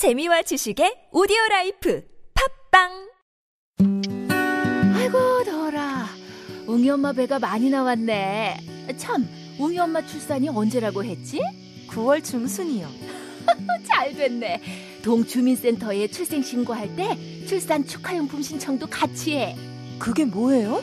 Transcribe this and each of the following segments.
재미와 지식의 오디오 라이프 팟빵 아이고 더라 웅이 엄마 배가 많이 나왔네 참 웅이 엄마 출산이 언제라고 했지? 9월 중순이요. 잘 됐네 동주민센터에 출생 신고할 때 출산 축하용품 신청도 같이 해 그게 뭐예요?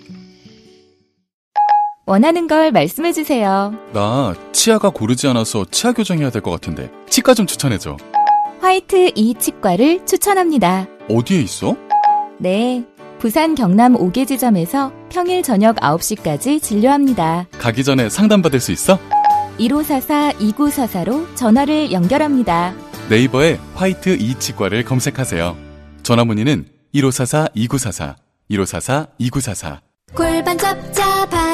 원하는 걸 말씀해 주세요. 나 치아가 고르지 않아서 치아 교정해야 될 것 같은데 치과 좀 추천해줘. 화이트 이 치과를 추천합니다. 어디에 있어? 네. 부산 경남 5개 지점에서 평일 저녁 9시까지 진료합니다. 가기 전에 상담받을 수 있어? 1544-2944로 전화를 연결합니다. 네이버에 화이트 이 치과를 검색하세요. 전화 문의는 1544-2944, 1544-2944. 골반 잡자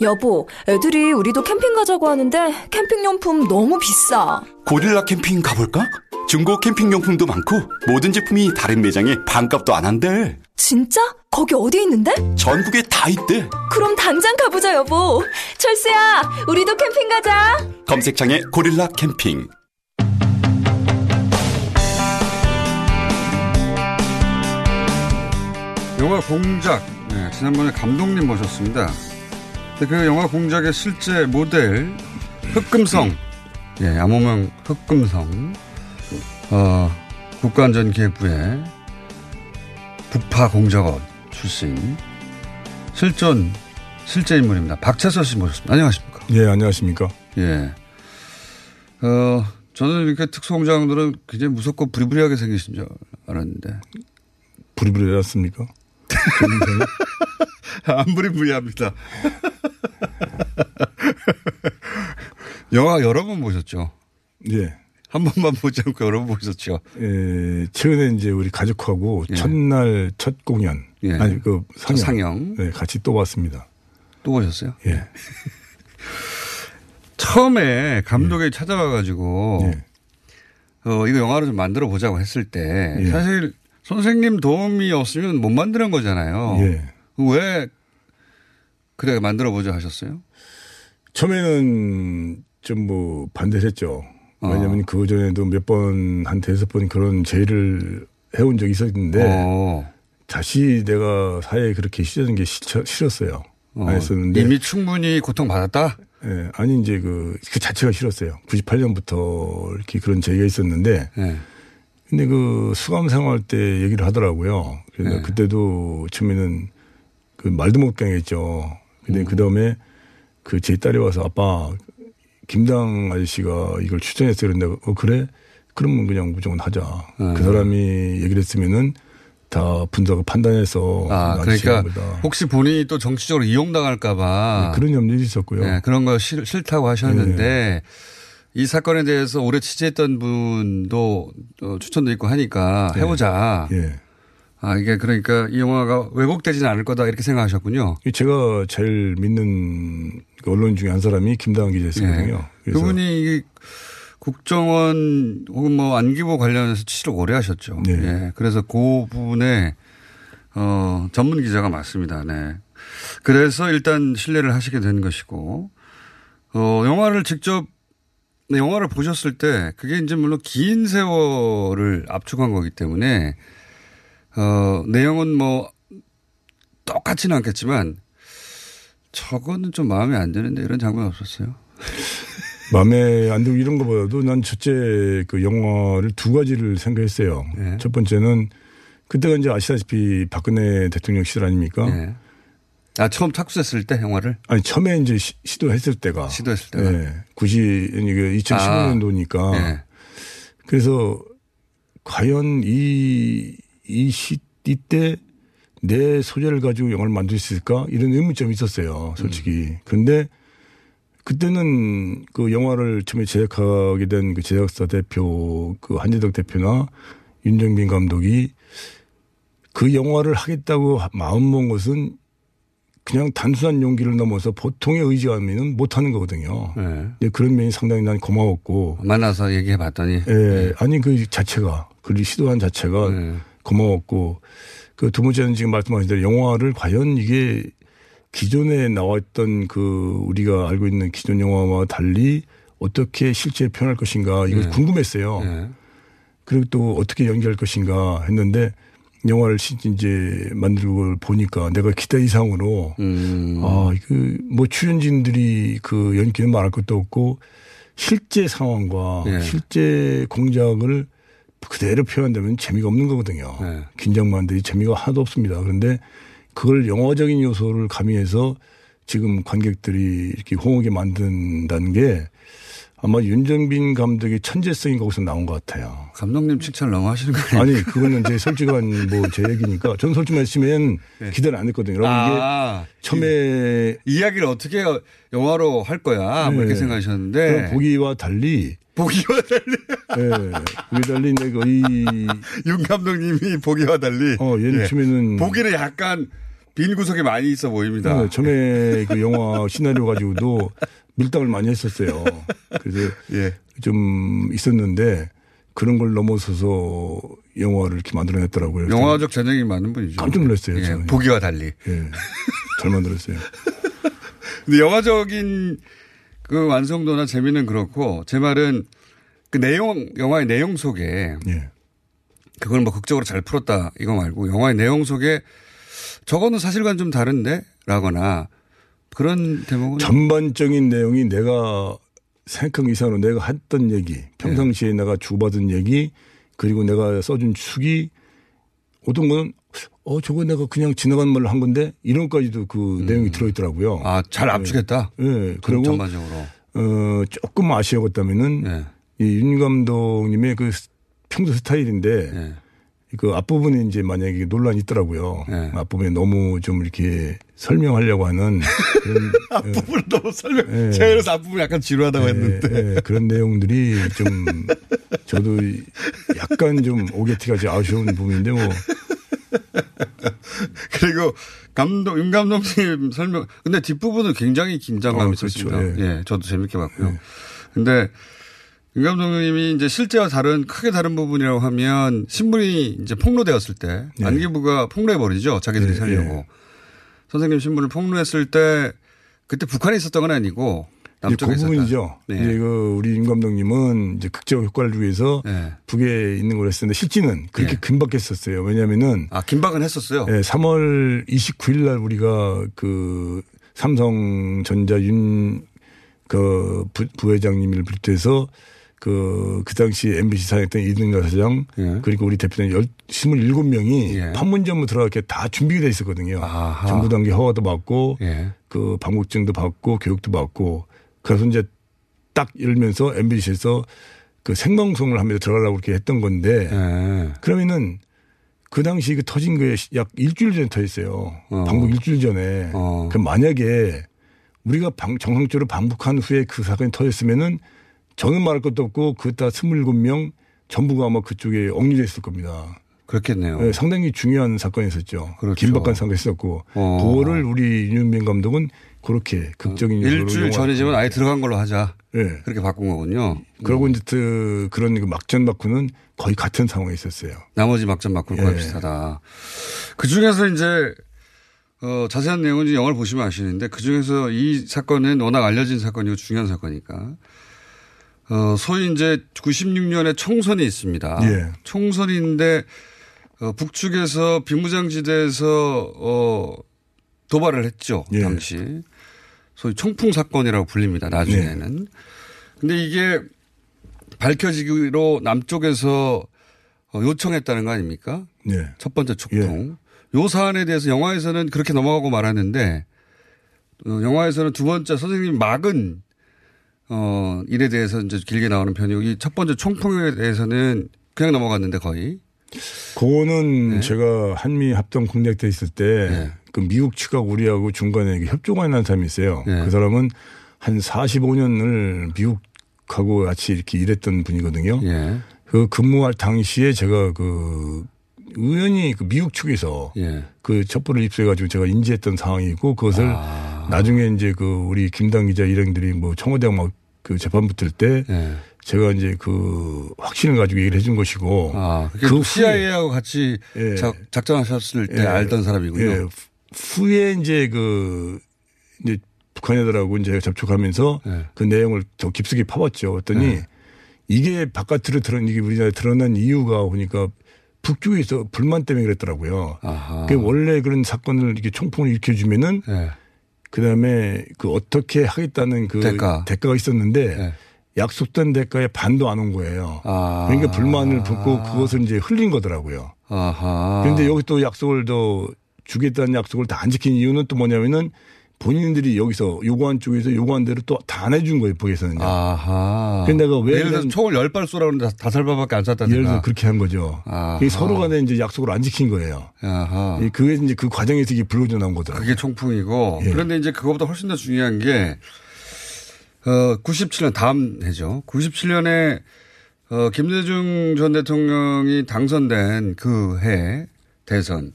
여보, 애들이 우리도 캠핑 가자고 하는데 캠핑용품 너무 비싸. 고릴라 캠핑 가볼까? 중고 캠핑용품도 많고 모든 제품이 다른 매장에 반값도 안 한대. 진짜? 거기 어디 있는데? 전국에 다 있대. 그럼 당장 가보자, 여보. 철수야, 우리도 캠핑 가자. 검색창에 고릴라 캠핑. 영화 공작 네, 지난번에 감독님 모셨습니다. 근데 그 영화 공작의 실제 모델 흑금성 예 암호명 흑금성 어, 국가안전기획부의 북파 공작원 출신 실존 실제 인물입니다. 박채서 씨 모셨습니다. 안녕하십니까? 예, 안녕하십니까? 예. 어, 저는 이렇게 특수공장들은 굉장히 무섭고 부리부리하게 생기신 줄 알았는데. 부리부리였습니까? 안 부리 부리합니다. 영화 여러 번 보셨죠? 예. 한 번만 보지 않고 여러 번 보셨죠? 예, 최근에 이제 우리 가족하고 예. 첫날 첫 공연. 예. 아니, 그 상영. 상영. 네, 같이 또 왔습니다. 또 보셨어요? 예. 처음에 감독이 찾아와가지고, 예. 어, 이거 영화를 좀 만들어 보자고 했을 때, 예. 사실 선생님 도움이 없으면 못 만드는 거잖아요. 예. 왜, 그래, 만들어 보자 하셨어요? 처음에는 좀 뭐 반대를 했죠. 어. 왜냐면 그 전에도 몇 번, 한 대여섯 번 그런 제의를 해온 적이 있었는데, 어. 다시 내가 사회에 그렇게 시전는 게 싫- 싫었어요. 어, 안 했었는데. 이미 충분히 고통 받았다? 예, 아니, 이제 그, 그 자체가 싫었어요. 98년부터 이렇게 그런 제의가 있었는데, 예. 근데 그 수감 생활 때 얘기를 하더라고요. 그래서 네. 그때도 처음에는 그 말도 못 당했죠. 근데 음. 그 다음에 그 제 딸이 와서 아빠 김당 아저씨가 이걸 추천했어요. 그런데 어 그래? 그러면 그냥 무조건 하자. 네. 그 사람이 얘기를 했으면은 다 분석을 판단해서 아, 그러니까. 혹시 본인이 또 정치적으로 이용당할까봐. 네, 그런 염려도 있었고요. 네, 그런 거 싫, 싫다고 하셨는데 이 사건에 대해서 오래 취재했던 분도 어, 추천도 있고 하니까 네. 해보자. 예. 아, 이게 그러니까 이 영화가 왜곡되지는 않을 거다 이렇게 생각하셨군요. 제가 제일 믿는 그 언론 중에 한 사람이 김다은 기자였거든요. 예. 그분이 이 국정원 혹은 뭐 안기부 관련해서 취재를 오래 하셨죠. 네. 예. 그래서 그 부분에 어, 전문 기자가 맞습니다. 네. 그래서 일단 신뢰를 하시게 된 것이고, 어, 영화를 직접, 네, 영화를 보셨을 때 그게 이제 물론 긴 세월을 압축한 거기 때문에, 어, 내용은 뭐 똑같지는 않겠지만, 저거는 좀 마음에 안 드는데 이런 장면 없었어요? 마음에 안 들고 이런 것보다도 난 첫째 그 영화를 두 가지를 생각했어요. 네. 첫 번째는 그때가 이제 아시다시피 박근혜 대통령 시절 아닙니까? 예. 아, 처음 탁수했을 때 영화를? 아니, 처음에 이제 시, 시도했을 때가. 시도했을 때가. 예. 90, 이게 2015년도니까. 예. 그래서 과연 이, 이 시, 이때 내 소재를 가지고 영화를 만들 수 있을까? 이런 의문점이 있었어요. 솔직히. 음. 그런데 그때는 그 영화를 처음에 제작하게 된 그 제작사 대표 그 한재덕 대표나 윤정빈 감독이 그 영화를 하겠다고 마음 먹은 것은 그냥 단순한 용기를 넘어서 보통의 의지하면 못하는 거거든요. 예. 예, 그런 면이 상당히 난 고마웠고. 만나서 얘기해 봤더니. 예, 아니 그 자체가 그 시도한 자체가 예. 고마웠고 그 두 번째는 지금 말씀하신 대로 영화를 과연 이게 기존에 나왔던 그 우리가 알고 있는 기존 영화와 달리 어떻게 실제 표현할 것인가 이거 예. 궁금했어요. 예. 그리고 또 어떻게 연기할 것인가 했는데 영화를 시- 이제 만들고 보니까 내가 기대 이상으로 음. 아, 그, 뭐, 출연진들이 그 연기는 말할 것도 없고, 실제 상황과 예. 실제 공작을 그대로 표현한다면 재미가 없는 거거든요. 예. 긴장만 되지 재미가 하나도 없습니다. 그런데 그걸 영화적인 요소를 가미해서 지금 관객들이 이렇게 호응하게 만든다는 게 아마 윤정빈 감독의 천재성이 거기서 나온 것 같아요. 감독님 칭찬 너무 하시는 거 아니에요? 아니, 그거는 제 솔직한 뭐 제 얘기니까. 저는 솔직히 말씀하면 기대를 안 했거든요. 여러분 이게 네. 아, 처음에 이야기를 어떻게 영화로 할 거야. 뭐 이렇게 네. 생각하셨는데. 그럼 보기와 달리 보기와 달리. 예. 보기 달리 내가 이 윤 감독님이 보기와 달리. 어, 얘는 예. 처음에는 보기는 약간 빈 구석이 많이 있어 보입니다. 네, 처음에 그 영화 시나리오 가지고도 밀당을 많이 했었어요. 그래서 예. 좀 있었는데 그런 걸 넘어서서 영화를 이렇게 만들어냈더라고요. 영화적 재능이 많은 분이죠. 깜짝 놀랐어요. 예. 보기와 달리. 예. 잘 만들었어요. 근데 영화적인 그 완성도나 재미는 그렇고 제 말은 그 내용 영화의 내용 속에 예. 그걸 뭐 극적으로 잘 풀었다 이거 말고 영화의 내용 속에 저거는 사실과는 좀 다른데 라거나 그런 대목은 전반적인 내용이 내가 생각한 이상으로 내가 했던 얘기, 평상시에 내가 주받은 얘기, 그리고 내가 써준 축이 어떤 거는 어 저거 내가 그냥 지나간 말로 한 건데 이런 것까지도 그 내용이 들어있더라고요. 아 잘 압축했다. 예. 그리고 전반적으로. 어 조금 아쉬웠다면은 예. 이윤 감독님의 그 평소 스타일인데 예. 그 앞부분에 이제 만약에 논란이 있더라고요. 예. 앞부분에 너무 좀 이렇게 설명하려고 하는 그런 앞부분 너무 설명. 예. 제가 그래서 앞부분 약간 지루하다고 했는데. 예, 예, 그런 내용들이 좀 저도 약간 좀 오게티가 좀 아쉬운 부분인데 뭐 그리고 감독 윤 감독님 설명. 근데 뒷부분은 굉장히 긴장감 이 어, 그렇죠. 있었습니다. 예. 예. 저도 재밌게 봤고요. 근데 윤 감독님이 이제 실제와 다른 크게 다른 부분이라고 하면 신분이 이제 폭로되었을 때 예. 안기부가 폭로해 버리죠. 자기들이 예, 살려고. 선생님 신분을 폭로했을 때 그때 북한에 있었던 건 아니고 그 남쪽에 있었다. 부분이죠. 네. 이제 그 우리 윤 감독님은 이제 극적 효과를 위해서 네. 북에 있는 걸 했었는데 실제는 그렇게 네. 긴박했었어요. 왜냐하면은 아 긴박은 했었어요. 예, 3월 29일 날 우리가 그 삼성전자 윤그 부회장님을 비롯해서 그, 그 당시 MBC 사장했던 이등렬 사장 예. 그리고 우리 대표는 열, 27명이 예. 판문점으로 들어가게 다 준비가 돼 있었거든요. 아하. 정부 단계 허가도 받고 예. 그 방북증도 받고 교육도 받고 그래서 이제 딱 열면서 MBC에서 그 생방송을 하면서 들어가려고 그렇게 했던 건데 예. 그러면은 그 당시 그 터진 거에 약 일주일 전에 터졌어요. 어. 방북 일주일 전에. 어. 그럼 만약에 우리가 방, 정상적으로 방북한 후에 그 사건이 터졌으면은 저는 말할 것도 없고 그다 27명 전부가 아마 그쪽에 억류돼 있을 겁니다. 그렇겠네요. 네, 상당히 중요한 사건이었죠. 그렇죠. 긴박한 사건이 있었고 어. 그거를 우리 윤민 감독은 그렇게 극적인 요소로 일주일 전이지만 아예 들어간 걸로 하자. 네. 그렇게 바꾼 거군요. 그러고 이제 그 그런 그 막전 막후는 거의 같은 상황에 있었어요. 나머지 막전 막고는 거의 예. 비슷하다. 그 중에서 이제 어, 자세한 내용은 영화를 보시면 아시는데 그 중에서 이 사건은 워낙 알려진 사건이고 중요한 사건이니까 어, 소위 이제 96년에 총선이 있습니다. 예. 총선인데 어, 북측에서 비무장지대에서 어, 도발을 했죠. 예. 당시. 소위 총풍 사건이라고 불립니다. 나중에는. 근데 이게 밝혀지기로 남쪽에서 어, 요청했다는 거 아닙니까? 네. 첫 번째 촉통. 요 사안에 대해서 영화에서는 그렇게 넘어가고 말았는데 어, 영화에서는 두 번째 선생님 막은 어 일에 대해서 이제 길게 나오는 편이고 이 첫 번째 총통에 대해서는 그냥 넘어갔는데 거의 그거는 네. 제가 한미 합동 공략돼 있을 때그 미국 측하고 우리하고 중간에 협조관이라는 사람이 있어요. 네. 그 사람은 한 45년을 미국하고 같이 이렇게 일했던 분이거든요. 예. 그 근무할 당시에 제가 그 우연히 그 미국 측에서 예. 그 첩보를 입수해가지고 제가 인지했던 상황이고 그것을 나중에 이제 그 우리 김당 기자 일행들이 뭐 청와대 막그 재판 붙을 때 예. 제가 이제 그 확신을 가지고 얘기를 해준 것이고 아, 그 CIA하고 같이 예. 작, 작전하셨을 때 예. 알던 사람이군요. 예. 후에 이제 그 이제 북한 애들하고 이제 접촉하면서 예. 그 내용을 더 깊숙이 파봤죠. 그랬더니 네. 이게 바깥으로 드러난 이게 우리나라에 드러난 이유가 보니까 북쪽에서 불만 때문에 그랬더라고요. 아하. 그 원래 그런 사건을 이렇게 총풍을 일으켜주면은 예. 그 다음에 그 어떻게 하겠다는 그 대가. 가 있었는데 예. 약속된 대가에 반도 안 온 거예요. 아. 그러니까 불만을 붓고 그것을 이제 흘린 거더라고요. 아하. 그런데 여기 또 약속을 더 주겠다는 약속을 다 안 지킨 이유는 또 뭐냐면은 본인들이 여기서 요구한 쪽에서 요구한 대로 또 다 안 해준 거예요, 북에서는. 아하. 근데 내가 왜 예를 들어서 총을 열 발 쏘라는데 다섯 발밖에 안 쐈다든가. 예를 들어 그렇게 한 거죠. 서로 간에 이제 약속을 안 지킨 거예요. 아하. 이 그게 이제 그 과정에서 이게 불거져 나온 거더라고요. 그게 총풍이고 예. 그런데 이제 그거보다 훨씬 더 중요한 게 어, 97년 다음 해죠. 97년에 어, 김대중 전 대통령이 당선된 그 해 대선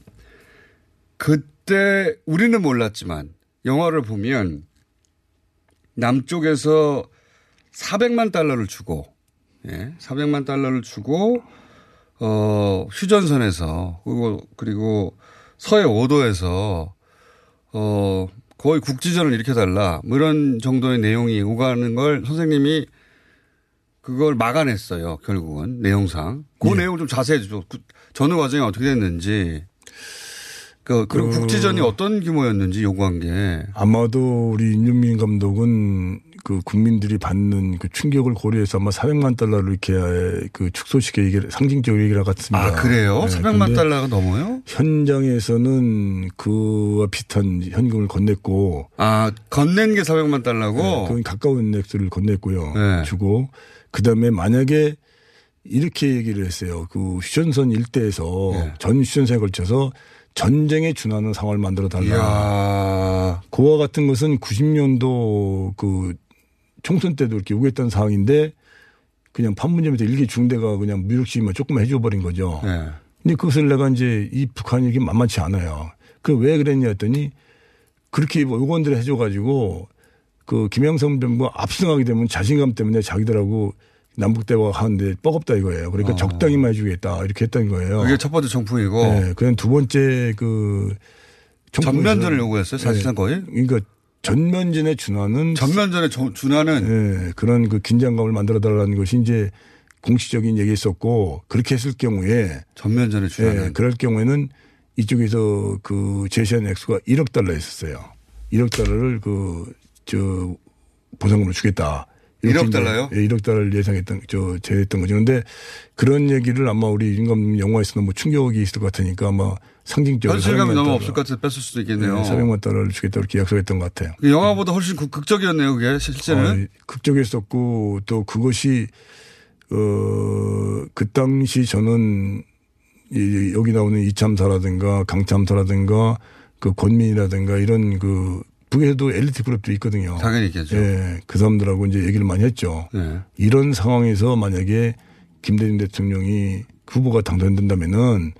그때 우리는 몰랐지만 영화를 보면 남쪽에서 400만 달러를 주고 예, 400만 달러를 주고 어, 휴전선에서 그리고 그리고 서해 5도에서 어, 거의 국지전을 일으켜 달라. 뭐 이런 정도의 내용이 오가는 걸 선생님이 그걸 막아냈어요. 결국은 내용상. 그 예. 내용 좀 자세히 해줘. 그 전후 과정이 어떻게 됐는지. 그, 그리고 그- 국지전이 어떤 규모였는지 요구한 게. 아마도 우리 윤민민 감독은 그 국민들이 받는 그 충격을 고려해서 아마 400만 달러를 이렇게 그 축소시켜 얘기를 상징적으로 얘기를 같습니다. 아, 그래요? 네, 400만 근데 달러가 넘어요? 현장에서는 그와 비슷한 현금을 건넸고 아, 건넨 게 400만 달러고? 네, 그건 가까운 액수를 건넸고요. 네. 주고 그 다음에 만약에 이렇게 얘기를 했어요. 그 휴전선 일대에서 네. 전 휴전선에 걸쳐서 전쟁에 준하는 상황을 만들어 달라. 이야. 그와 같은 것은 90년도 그 총선 때도 이렇게 요구했던 사항인데 그냥 판문점에서 일개 중대가 그냥 무력시만 조금만 해줘 버린 거죠. 네. 근데 그것을 내가 이제 이 북한이 이게 만만치 않아요. 그 왜 그랬냐 했더니 그렇게 뭐 요건들을 해줘가지고 그 김영삼 정부 압승하게 되면 자신감 때문에 자기들하고 남북 대화 하는데 뻐겁다 이거예요. 그러니까 어. 적당히만 해주겠다 이렇게 했던 거예요. 그게 첫 번째 정풍이고. 네, 그냥 두 번째 그 전면전을 요구했어요? 네. 사실상 거의? 그러니까 전면전에 준하는 전면전에 저- 준하는 네, 그런 그 긴장감을 만들어 달라는 것이 이제 공식적인 얘기했었고 그렇게 했을 경우에 전면전에 준하는. 예, 그럴 경우에는 이쪽에서 그 제시한 액수가 1억 달러였었어요. 1억 달러를 그 저 보상금으로 주겠다. 이렇게 1억 이제, 달러요? 예, 1억 달러를 예상했던 저 제했던 거죠. 그런데 그런 얘기를 아마 우리 윤감 영화에서 너무 충격이 있을 것 같으니까 아마 상징적으로 현실감이 400만 너무 달러, 없을 것 같아서 뺐을 수도 있겠네요. 네, 400만 달러를 주겠다 이렇게 약속했던 것 같아요. 그 영화보다 훨씬 극- 극적이었네요, 그게 실제는. 어, 극적이었었고 또 그것이 어 그 당시 저는 이 여기 나오는 이참사라든가 강참사라든가 그 권민이라든가 이런 그 북에도 엘리트 그룹도 있거든요. 당연히 있겠죠. 예, 그 사람들하고 이제 얘기를 많이 했죠. 네. 이런 상황에서 만약에 김대중 대통령이 후보가 당선된다면은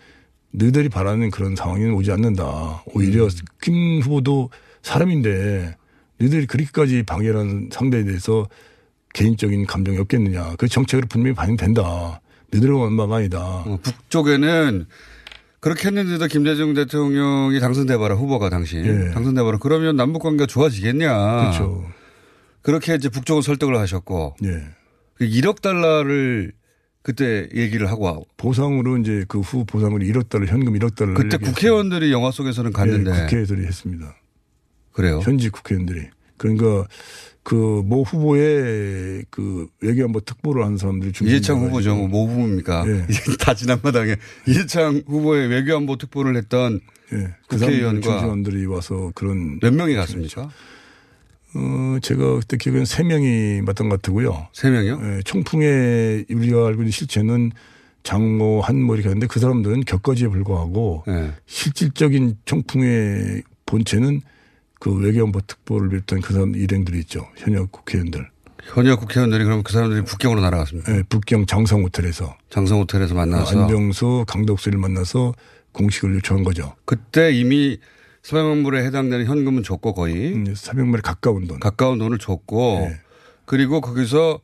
너희들이 바라는 그런 상황이 오지 않는다. 오히려 김 후보도 사람인데 너희들이 그렇게까지 방해하는 상대에 대해서 개인적인 감정이 없겠느냐. 그 정책으로 분명히 반영된다. 너희들은 원망 아니다. 어, 북쪽에는 그렇게 했는데도 김대중 대통령이 당선돼봐라 후보가 당시 예. 당선돼봐라 그러면 남북 관계가 좋아지겠냐. 그렇죠. 그렇게 이제 북쪽은 설득을 하셨고 예. 그 1억 달러를 그때 얘기를 하고 보상으로 이제 그 후 보상으로 1억 달러 현금 1억 달러 그때 국회의원들이 영화 속에서는 갔는데 예, 국회의원들이 했습니다. 그래요. 현직 국회의원들이. 그러니까 그 모 후보의 그 외교안보 특보를 한 사람들이 중심이 이해창 후보죠. 뭐, 뭐 후보입니까? 예. 다 지난 마당에 이해창 후보의 외교안보 특보를 했던 예, 그 국회의원과 중심원들이 와서 그런 몇 명이 갔습니까? 어, 제가 그때 기억에는 세 명이 맞던 것 같고요. 세 명이요? 예, 총풍에 우리가 알고 있는 실체는 장모 한모 이렇게 하는데 그 사람들은 격거지에 불과하고 예. 실질적인 총풍의 본체는 그 외교안보 특보를 비롯한 그 사람 일행들이 있죠. 현역 국회의원들. 현역 국회의원들이 그러면 그 사람들이 북경으로 날아갔습니다. 예, 북경 장성 호텔에서 장성 호텔에서 만나서 안병수 강덕수를 만나서 공식을 요청한 거죠. 그때 이미 400만 불에 해당되는 현금은 줬고 거의 음, 400만에 가까운 돈. 가까운 돈을 줬고 네. 그리고 거기서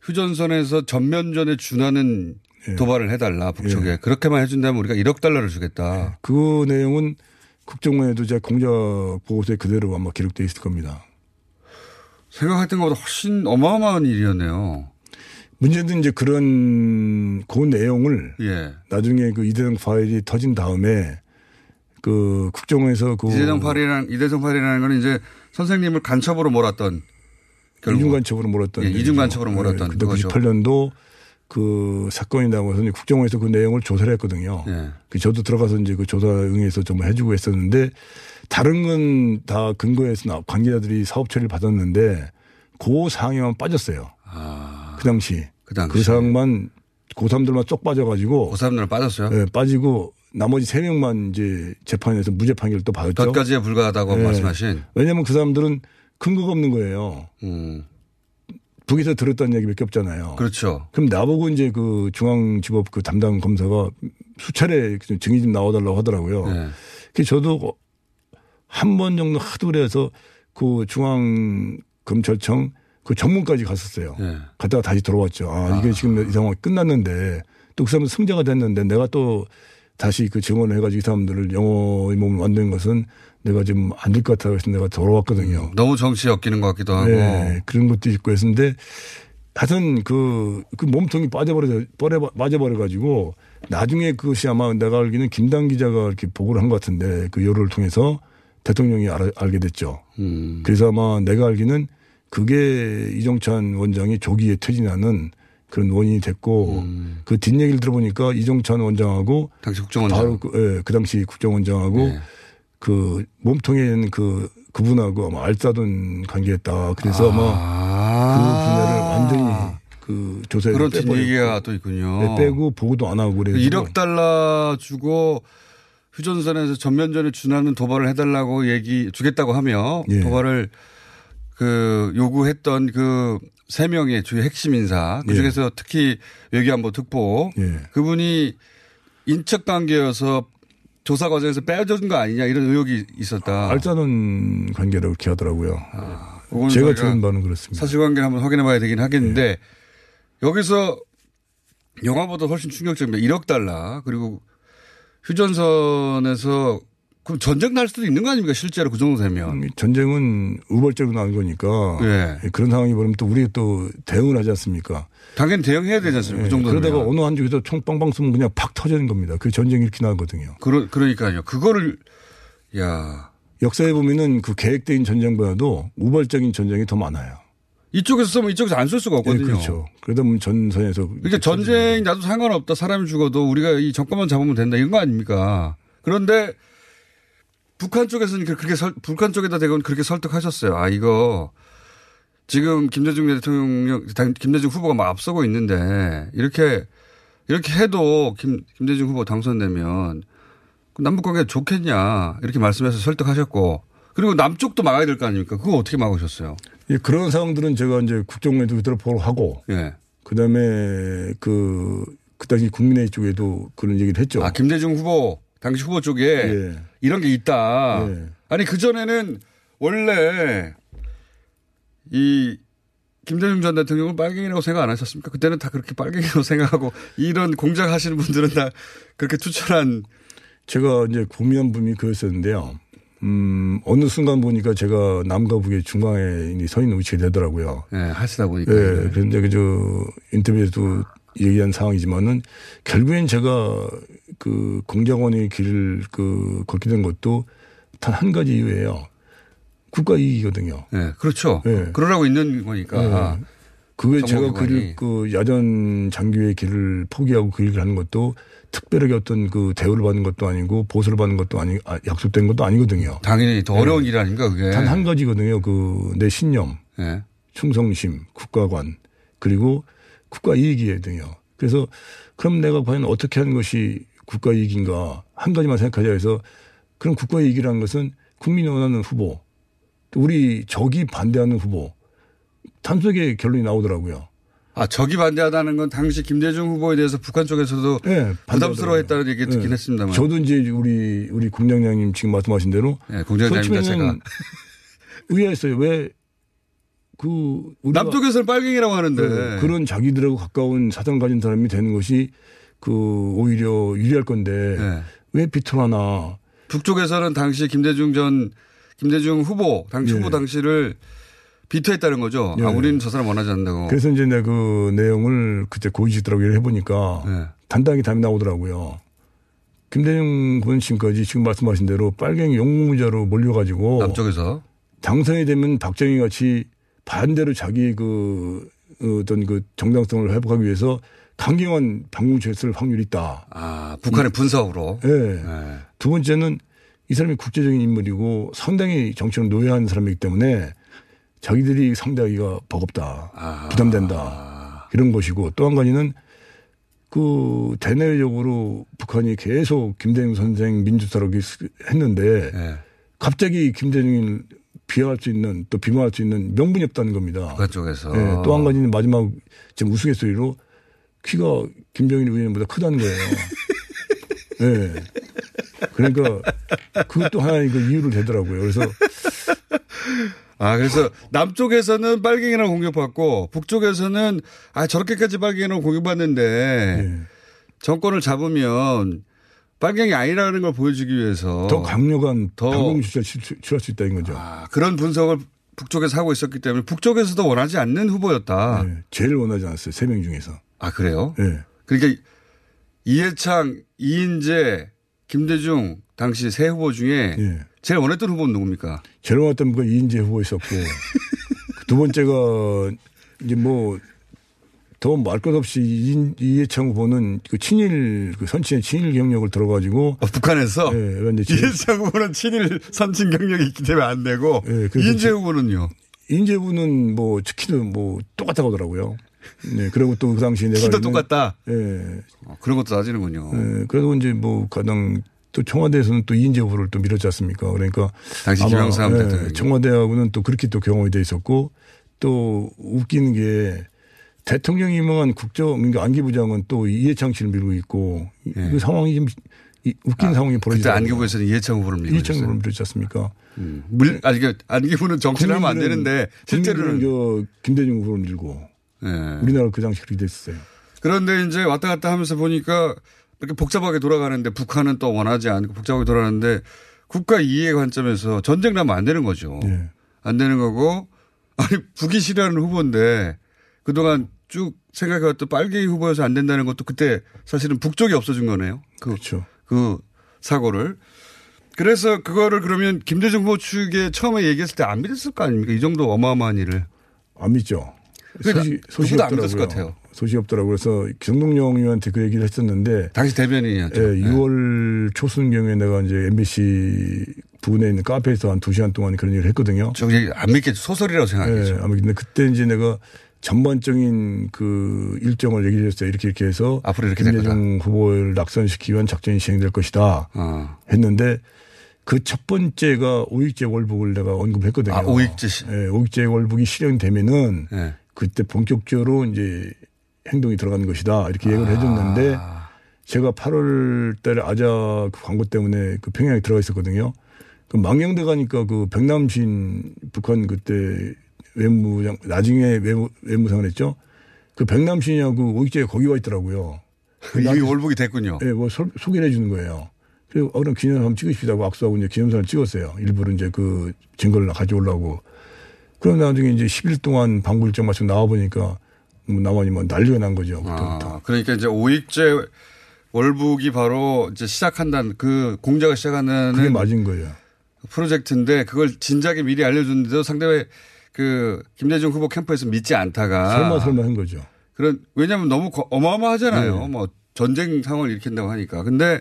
휴전선에서 전면전에 준하는 예. 도발을 해달라 북쪽에 그렇게만 해준다면 우리가 1억 달러를 주겠다. 그 내용은 국정원에도 제가 공작 보고서에 그대로 아마 기록되어 있을 겁니다. 생각했던 것보다 훨씬 어마어마한 일이었네요. 문제는 이제 그런 그 내용을 예. 나중에 그 이대성 파일이 터진 다음에 그 국정원에서 그 이대성 파일이라는 이대성 파일이라는 건 이제 선생님을 간첩으로 몰았던 결국 이중 간첩으로 몰았던 예, 이중 간첩으로 몰았던 그때 그거죠. 98년도 그 사건이 나고 해서 국정원에서 그 내용을 조사를 했거든요. 예. 그 저도 들어가서 이제 그 조사 응해서 좀 해주고 했었는데 다른 건 다 근거에서 나- 관계자들이 사업 처리를 받았는데 그 사항에만 빠졌어요. 그 당시. 아, 그 당시. 그 사항만 고3들만 쪽 빠져가지고. 고3들은 빠졌어요? 네, 빠지고 나머지 세 명만 이제 재판에서 무죄 판결을 또 받았죠. 덧가지에 불과하다고 네. 말씀하신. 왜냐하면 그 사람들은 근거가 없는 거예요. 음. 북에서 들었다는 얘기밖에 없잖아요. 그렇죠. 그럼 나보고 이제 그 중앙지법 그 담당 검사가 수차례 증인 좀 나와달라고 하더라고요. 네. 그래서 저도 한 번 정도 하도 그래서 그 중앙검찰청 그 전문까지 갔었어요. 네. 갔다가 다시 돌아왔죠. 아, 이게 지금 이 상황이 끝났는데 또 그 사람은 승자가 됐는데 내가 또 다시 그 증언을 해가지고 이 사람들을 영어의 몸을 만드는 것은 내가 좀안될 것 같아서 해서 내가 돌아왔거든요. 너무 정치에 엮이는 것 같기도 하고. 네, 그런 것도 있고 했는데 하여튼 그, 그 몸통이 빠져버려, 빠져- 빠져버려가지고 나중에 그것이 아마 내가 알기는 김당 기자가 이렇게 보고를 한 것 같은데 그 여론을 통해서 대통령이 알, 알게 됐죠. 음. 그래서 아마 내가 알기는 그게 이종찬 원장이 조기에 퇴진하는 그런 원인이 됐고 그 뒷얘기를 들어보니까 이종찬 원장하고 당시 국정원장. 바로 그, 예, 그 당시 국정원장하고 네. 그 몸통에 있는 그 그분하고 아마 알싸던 관계였다. 그래서 아마 그 분야를 완전히 그 조사에 그런 뒷얘기가 또 있군요. 네, 빼고 보고도 안 하고 그래서 1억 달러 주고 휴전선에서 전면전에 준하는 도발을 해달라고 얘기 주겠다고 하며 예. 도발을 그 요구했던 그 세 명의 주요 핵심 인사 그 중에서 특히 외교안보 특보 예. 그분이 인척 관계여서 조사 과정에서 빼앗은 거 아니냐 이런 의혹이 있었다. 알짜는 관계라고 이렇게 하더라고요. 그건 제가 들은 바는 그렇습니다. 사실관계를 한번 확인해 봐야 되긴 하겠는데 여기서 영화보다 훨씬 충격적입니다. 1억 달러 그리고 휴전선에서 그럼 전쟁 날 수도 있는 거 아닙니까? 실제로 그 정도 되면. 음, 전쟁은 우발적으로 나는 거니까 예. 그런 상황이 벌으면 또 우리가 또 대응을 하지 않습니까? 당연히 대응해야 되지 않습니까? 그 정도면. 그러다가 어느 한쪽에서 총 빵빵 쏘면 그냥 팍 터지는 겁니다. 그 전쟁이 이렇게 나거든요. 그러, 그러니까요. 그거를 야 역사에 보면은 그 계획된 전쟁보다도 우발적인 전쟁이 더 많아요. 이쪽에서 쏘면 이쪽에서 안쏠 수가 예, 없거든요. 그렇죠. 그러다 보면 전선에서 그러니까 전쟁 나도 상관없다. 사람이 죽어도 우리가 이 정권만 잡으면 된다. 이런 거 아닙니까? 그런데 북한 쪽에서는 그렇게 설, 북한 쪽에다 대고 그렇게 설득하셨어요. 아, 이거 지금 김대중 대통령, 당- 김대중 후보가 막 앞서고 있는데 이렇게 이렇게 해도 김, 김대중 후보 당선되면 그 남북 관계가 좋겠냐 이렇게 말씀해서 설득하셨고 그리고 남쪽도 막아야 될 거 아닙니까? 그거 어떻게 막으셨어요? 예, 그런 상황들은 제가 이제 국정원에도 그대로 보고하고 예. 그다음에 그, 그 당시 국민회의 쪽에도 그런 얘기를 했죠. 아, 김대중 후보, 당시 후보 쪽에 예. 이런 게 있다. 예. 아니, 그 전에는 원래 이 김대중 전 대통령은 빨갱이라고 생각 안 하셨습니까? 그때는 다 그렇게 빨갱이라고 생각하고 이런 공작 하시는 분들은 다 그렇게 추천한 제가 이제 고민한 분이 그랬었는데요. 음, 어느 순간 보니까 제가 남과 북의 중간에 서 있는 위치가 되더라고요. 예, 하시다 보니까. 예, 그런데 그저 인터뷰에도 얘기한 상황이지만은 결국엔 제가 그 공작원의 길을 그 걷게 된 것도 단 한 가지 이유예요. 국가 이익이거든요. 네, 그렇죠. 네. 그러라고 있는 거니까. 네. 그게 제가. 그, 그 야전 장교의 길을 포기하고 그 일을 하는 것도 특별하게 어떤 그 대우를 받는 것도 아니고 보수를 받는 것도 아니, 아, 약속된 것도 아니거든요. 당연히 더 어려운 일 아닌가 그게. 단 한 가지거든요. 그 내 신념, 네. 충성심, 국가관, 그리고 국가 이익이거든요. 그래서 그럼 내가 과연 어떻게 하는 것이 국가 이익인가 한 가지만 생각하자 해서 그럼 국가 이익이라는 것은 국민이 원하는 후보, 또 우리 적이 반대하는 후보, 단순하게 결론이 나오더라고요. 아, 적이 반대하다는 건 당시 김대중 후보에 대해서 북한 쪽에서도 네, 부담스러워했다는 얘기 듣긴 네. 했습니다만. 저도 이제 우리 우리 공장장님 지금 말씀하신 대로 네, 자체가. 말하면 의아했어요. 왜 그 남쪽에서는 빨갱이라고 하는데. 그, 그런 자기들하고 가까운 사정 가진 사람이 되는 것이 그 오히려 유리할 건데 네. 왜 비틀하나 북쪽에서는 당시 김대중 전 김대중 후보 당시 예. 후보 당시를 비토했다는 거죠. 아, 예. 우리는 저 사람 원하지 않는다고. 그래서 이제 내가 그 내용을 그때 고위직들하고 해보니까 네. 단단하게 답이 나오더라고요. 김대중 군 지금까지 지금 말씀하신 대로 빨갱이 용무자로 몰려가지고 남쪽에서 당선이 되면 박정희 같이 반대로 자기 그 어떤 그 정당성을 회복하기 위해서 강경한 방공체를 쓸 확률이 있다. 아, 북한의 분석으로. 예. 네. 두 번째는 이 사람이 국제적인 인물이고 상당히 정치를 노예한 사람이기 때문에 자기들이 상대하기가 버겁다. 아. 부담된다. 이런 것이고 또 한 가지는 그 대내적으로 북한이 계속 김대중 선생 민주사라고 했는데 네. 갑자기 김대중을 비하할 수 있는 또 비방할 수 있는 명분이 없다는 겁니다. 북한 쪽에서. 예, 또 한 가지는 마지막 지금 우스갯소리로 키가 김정일 위원보다 크다는 거예요. 예. 그러니까 그것도 하나의 그 이유를 대더라고요. 그래서 아, 그래서 남쪽에서는 빨갱이라고 공격받고 북쪽에서는 아, 저렇게까지 빨갱이라고 공격받는데 예. 정권을 잡으면 빨갱이 아니라는 걸 보여주기 위해서 더 강력한 더- 방공주사를 취할 수 있다는 거죠. 아, 그런 분석을 북쪽에서 하고 있었기 때문에 북쪽에서도 원하지 않는 후보였다. 예. 제일 원하지 않았어요. 세 명 중에서. 아, 그래요? 예. 그러니까 이해창, 이인재, 김대중 당시 세 후보 중에 예. 제일 원했던 후보는 누굽니까? 제일 원했던 분가 이인재 후보 있었고 두 번째가 이제 뭐 더말것 없이 이- 이해창 후보는 그 친일 그 선친의 친일 경력을 들어가지고 어, 북한에서 예, 이해창 후보는 친일 선진 경력이 있기 때문에 안 되고 예, 이인재 제- 후보는요. 인재부는 뭐 키도 뭐 똑같다고 하더라고요. 네, 그리고 또 그 당시 내가 키도 똑같다. 예, 어, 그런 것도 따지는군요. 예, 그래도 이제 뭐 가장 또 청와대에서는 또 이인재 후보를 또 밀었지 않습니까? 그러니까 당시 김영삼 예, 대통령이. 청와대하고는 또 그렇게 또 경험이 돼 있었고 또 웃기는 게 대통령이 임명한 국정 그러니까 안기부장은 또 이해창 씨를 밀고 있고 이- 예. 그 상황이 좀 이- 웃긴 상황이 그때 벌어지더라고요. 안기부에서는 이해창 후보를 밀고 이해창. 후보를 밀었지 않습니까? 음. 물, 아니, 그 안기부는 정치를 하면 안 되는데 실제로는 저 김대중 후보를 밀고 예. 우리나라 그 당시 그렇게 됐어요. 그런데 이제 왔다 갔다 하면서 보니까 이렇게 복잡하게 돌아가는데 북한은 또 원하지 않고 복잡하게 돌아가는데 국가 이해 관점에서 전쟁 나면 안 되는 거죠. 예. 안 되는 거고 아니 북이 싫어하는 후보인데 그동안 쭉 생각해왔던 빨갱이 후보여서 안 된다는 것도 그때 사실은 북쪽이 없어진 거네요. 그, 그렇죠. 그 사고를. 그래서 그거를 그러면 김대중 후보 측에 처음에 얘기했을 때 안 믿었을 거 아닙니까? 이 정도 어마어마한 일을. 안 믿죠. 그러니까 소식, 소식이 누구도 안 없더라고요. 믿었을 것 같아요. 소식이 없더라고요. 그래서 정동영 의원한테 그 얘기를 했었는데 당시 대변인이었죠. 예, 네. 6월 초순 경에 내가 이제 MBC 부근에 있는 카페에서 한두 시간 동안 그런 얘기를 했거든요. 저기 안 믿겠죠. 소설이라고 생각했죠. 예, 아마 근데 그때 이제 내가 전반적인 그 일정을 얘기를 했어요. 이렇게 이렇게 해서 앞으로 이렇게 될 김대중 후보를 낙선시키기 위한 작전이 시행될 것이다. 어. 했는데 그 첫 번째가 오익제 월북을 내가 언급했거든요. 아, 오익제 시- 예, 오익제 월북이 실현되면은 예. 그때 본격적으로 이제 행동이 들어가는 것이다. 이렇게 얘기를 해줬는데 아. 제가 8월 달에 아자 그 광고 때문에 그 평양에 들어가 있었거든요. 그 망령대 가니까 그 백남신 북한 그때 외무장 나중에 외무 외무상을 했죠. 그 백남신이하고 오익재가 거기 와 있더라고요. 이미 월북이 됐군요. 예, 뭐 소, 소개를 해 주는 거예요. 그리고 어, 그럼 기념사진 한번 찍으시다고 악수하고 이제 기념사진을 찍었어요. 일부러 이제 그 증거를 가져오려고. 그럼 나중에 이제 10일 동안 일정 마치고 나와보니까 뭐 나와니 뭐 난리가 난 거죠. 그때부터. 아, 그러니까 이제 오익제 월북이 바로 이제 시작한다는 그 공자가 그게 시작한다는 맞은 거예요. 프로젝트인데 그걸 진작에 미리 알려줬는데도 상대의 그 김대중 후보 캠프에서 믿지 않다가 설마 설마 한 거죠. 그런 왜냐하면 너무 거- 어마어마하잖아요. 네. 뭐 전쟁 상황을 일으킨다고 하니까. 근데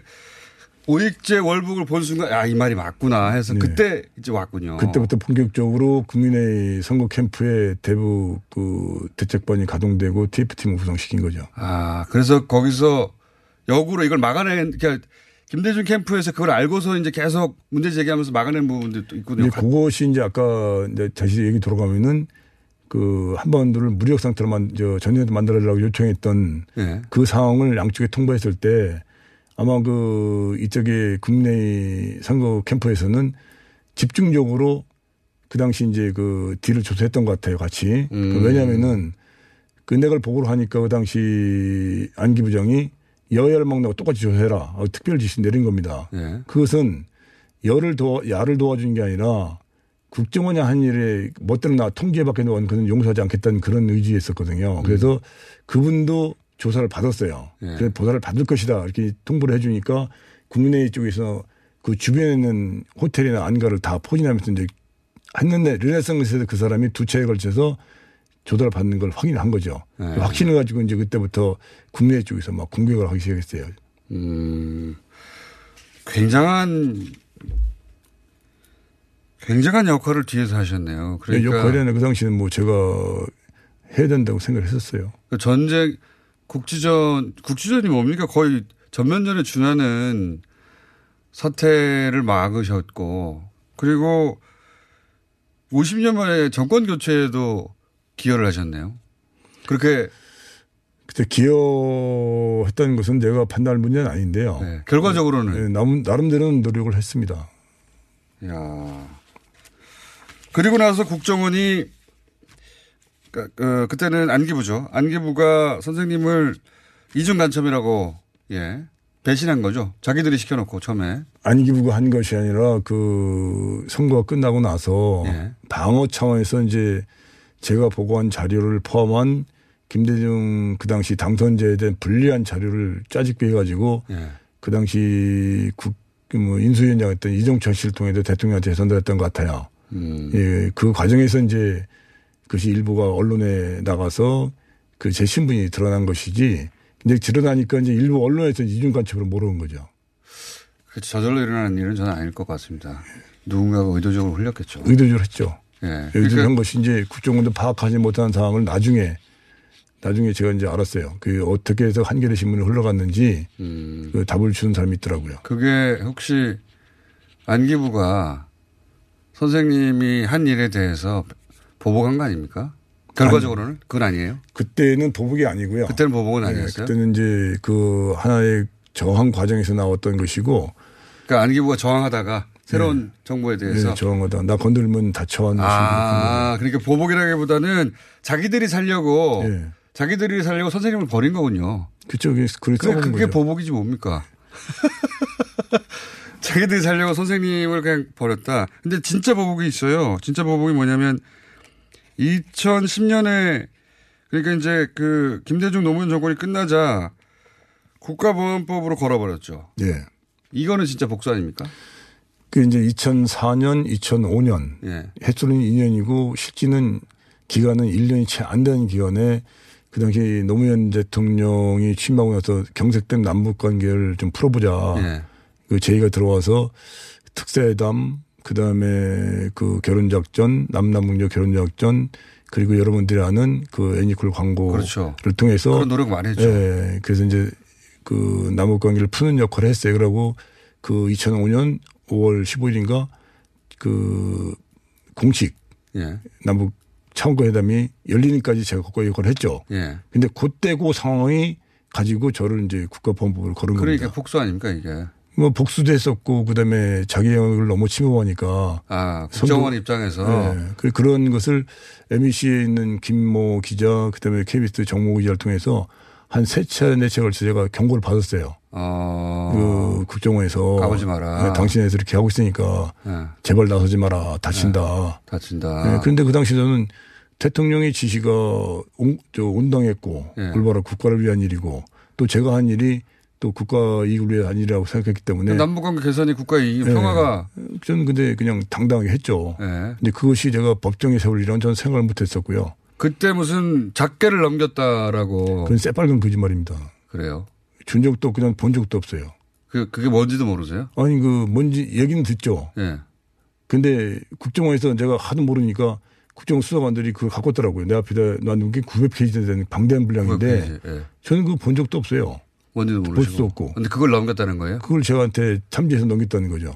오익재 월북을 본 순간 야 이 말이 맞구나 해서 그때 이제 왔군요. 네. 그때부터 본격적으로 국민의 선거 캠프에 대북 그 대책반이 가동되고 TF팀을 구성시킨 거죠. 아 그래서 거기서 역으로 이걸 막아낸 그러니까 김대중 캠프에서 그걸 알고서 이제 계속 문제 제기하면서 막아낸 부분들도 있거든요. 이제 그것이 이제 아까 이제 다시 얘기 돌아가면은 그 한반도를 무력 상태로 만, 저 전쟁도 만들어달라고 요청했던 예. 그 상황을 양쪽에 통보했을 때 아마 그 이쪽에 국내 선거 캠프에서는 집중적으로 그 당시 이제 그 딜을 조사했던 것 같아요, 같이. 음. 그 왜냐면은 그 내걸 보고를 하니까 그 당시 안기 부장이 여야를 먹는다고 똑같이 조사해라. 하고 특별 지시 내린 겁니다. 예. 그것은 열을 도와, 야를 도와준 게 아니라 국정원이 한 일에 멋대로 나 통제밖에 놓은 그는 용서하지 않겠다는 그런 의지였었거든요. 그래서 그분도 조사를 받았어요. 예. 그래서 보사를 받을 것이다 이렇게 통보를 해주니까 국내 쪽에서 그 주변에 있는 호텔이나 안가를 다 포진하면서 이제 했는데 르네상스에서 그 사람이 두 차에 걸쳐서 조사를 받는 걸 확인한 거죠. 예. 확신을 가지고 이제 그때부터 국내 쪽에서 막 공격을 하기 시작했어요. 음, 굉장한 굉장한 역할을 뒤에서 하셨네요. 그러니까 역할에는 그 당시는 뭐 제가 해야 된다고 생각했었어요. 그 전쟁 국지전 국지전이 뭡니까 거의 전면전에 준하는 사태를 막으셨고 그리고 50년 만에 정권 교체에도 기여를 하셨네요. 그렇게 그때 기여했다는 것은 제가 판단할 문제는 아닌데요. 네, 결과적으로는 네, 남, 나름대로는 노력을 했습니다. 야. 그리고 나서 국정원이 그, 그, 그때는 안기부죠. 안기부가 선생님을 이중 간첩이라고 예 배신한 거죠. 자기들이 시켜놓고 처음에 안기부가 한 것이 아니라 그 선거가 끝나고 나서 예. 방어 차원에서 이제 제가 보고한 자료를 포함한 김대중 그 당시 당선자에 대한 불리한 자료를 짜집게 해가지고 예. 그 당시 국, 뭐 인수위원장했던 이종철 씨를 통해서 대통령한테 전달했던 것 같아요. 음. 예, 그 과정에서 이제 그것이 일부가 언론에 나가서 그 제 신분이 드러난 것이지. 근데 드러나니까 이제 일부 언론에서 이중 간첩으로 모르는 거죠. 그 저절로 일어나는 일은 저는 아닐 것 같습니다. 누군가가 의도적으로 흘렸겠죠. 의도적으로 했죠. 예. 의도적으로 그러니까 한 것이 이제 국정원도 파악하지 못한 상황을 나중에 나중에 제가 이제 알았어요. 그 어떻게 해서 한겨레 신문에 흘러갔는지 음. 그 답을 주는 사람이 있더라고요. 그게 혹시 안기부가 선생님이 한 일에 대해서 보복한 거 아닙니까? 결과적으로는 그건 아니에요. 그때는 보복이 아니고요. 그때는 보복은 네, 아니었어요. 그때는 이제 그 하나의 저항 과정에서 나왔던 것이고 그러니까 안기부가 저항하다가 새로운 정부에 대해서 네, 저항하다 나 건들면 다쳐하는 아, 그러니까 보복이라기보다는 자기들이 살려고 예. 자기들이 살려고 선생님을 버린 거군요. 그쪽 그래 그게, 그게 거죠. 보복이지 뭡니까? 자기들이 살려고 선생님을 그냥 버렸다. 근데 진짜 보복이 있어요. 진짜 보복이 뭐냐면 2010년에 그러니까 이제 그 김대중 노무현 정권이 끝나자 국가보안법으로 걸어버렸죠. 예. 이거는 진짜 복수 아닙니까? 그 이제 2004년, 2005년 예. 횟수는 2년이고 실지는 기간은 1년이 채 안 되는 기간에 그 당시 노무현 대통령이 취임하고 나서 경색된 남북 관계를 좀 풀어보자. 예. 그 제의가 들어와서 특사회담, 그 다음에 그 결혼작전, 남남북녀 결혼작전, 그리고 여러분들이 아는 그 애니콜 광고를 그렇죠. 통해서 그런 노력 많이 했죠. 예. 그래서 이제 그 남북 관계를 푸는 역할을 했어요. 그러고 그 2005년 5월 15일인가 그 공식 예. 남북 차원과 회담이 열리니까지 제가 그거 역할을 했죠. 예. 근데 그때 그 상황이 가지고 저를 이제 국가보안법을 걸은 그러니까 겁니다. 복수 아닙니까 이게? 뭐 복수도 했었고 그다음에 자기 영역을 너무 침범하니까 아, 국정원 선거- 입장에서 네. 그- 그런 것을 MBC에 있는 김모 기자 그다음에 KBS 정모 기자를 통해서 한 세 차례 네차에 걸쳐 제가 경고를 받았어요. 어, 그 국정원에서 가보지 마라. 네, 당신에서 이렇게 하고 있으니까 예. 제발 나서지 마라 다친다. 다친다. 네, 그런데 그 당시 저는 대통령의 지시가 온, 저 온당했고 예. 올바로 국가를 위한 일이고 또 제가 한 일이 또 국가 이익을 위해 아니라고 생각했기 때문에 남북관계 개선이 국가의 이익, 네. 평화가 저는 근데 그냥 당당하게 했죠. 네. 근데 그것이 제가 법정에 세울 일은 저는 생각을 못했었고요. 그때 무슨 작계를 넘겼다라고 그건 새빨간 거짓말입니다. 그래요. 준 적도 그냥 본 적도 없어요. 그 그게 뭔지도 모르세요? 아니 그 뭔지 얘기는 듣죠. 예. 근데 국정원에서 제가 하도 모르니까 국정 수사관들이 그걸 갖고 왔더라고요. 내 앞에다 놔둔 게 900페이지 되는 방대한 분량인데 900페이지, 예. 저는 그거 본 적도 없어요. 뭔지도 볼 모르시고. 수도 없고. 근데 그걸 넘겼다는 거예요? 그걸 저한테 참지해서 넘겼다는 거죠.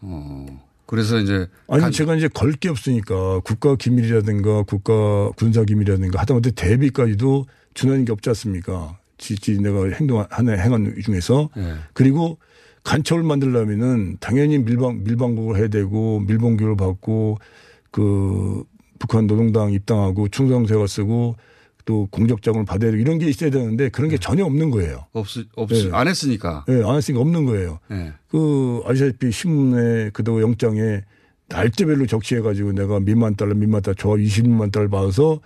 어. 그래서 이제 아니 간- 제가 이제 걸 게 없으니까 국가 기밀이라든가 국가 군사 기밀이라든가 하다못해 대비까지도 준하는 게 없지 않습니까? 지지 내가 행동 하나 행한 중에서 예. 그리고 간첩을 만들려면은 당연히 밀방 밀방국을 해야 되고 밀봉교를 받고 그 북한 노동당 입당하고 충성세가 쓰고 또 공적 자금을 받아야 되고 이런 게 있어야 되는데 그런 게 전혀 없는 거예요. 없, 없, 네. 안 했으니까. 예, 안 했으니까 없는 거예요. 예. 그 아시다시피 신문에 그도 영장에 날짜별로 적시해가지고 내가 몇만 달러, 몇만 달러, 저 20만 달러 받아서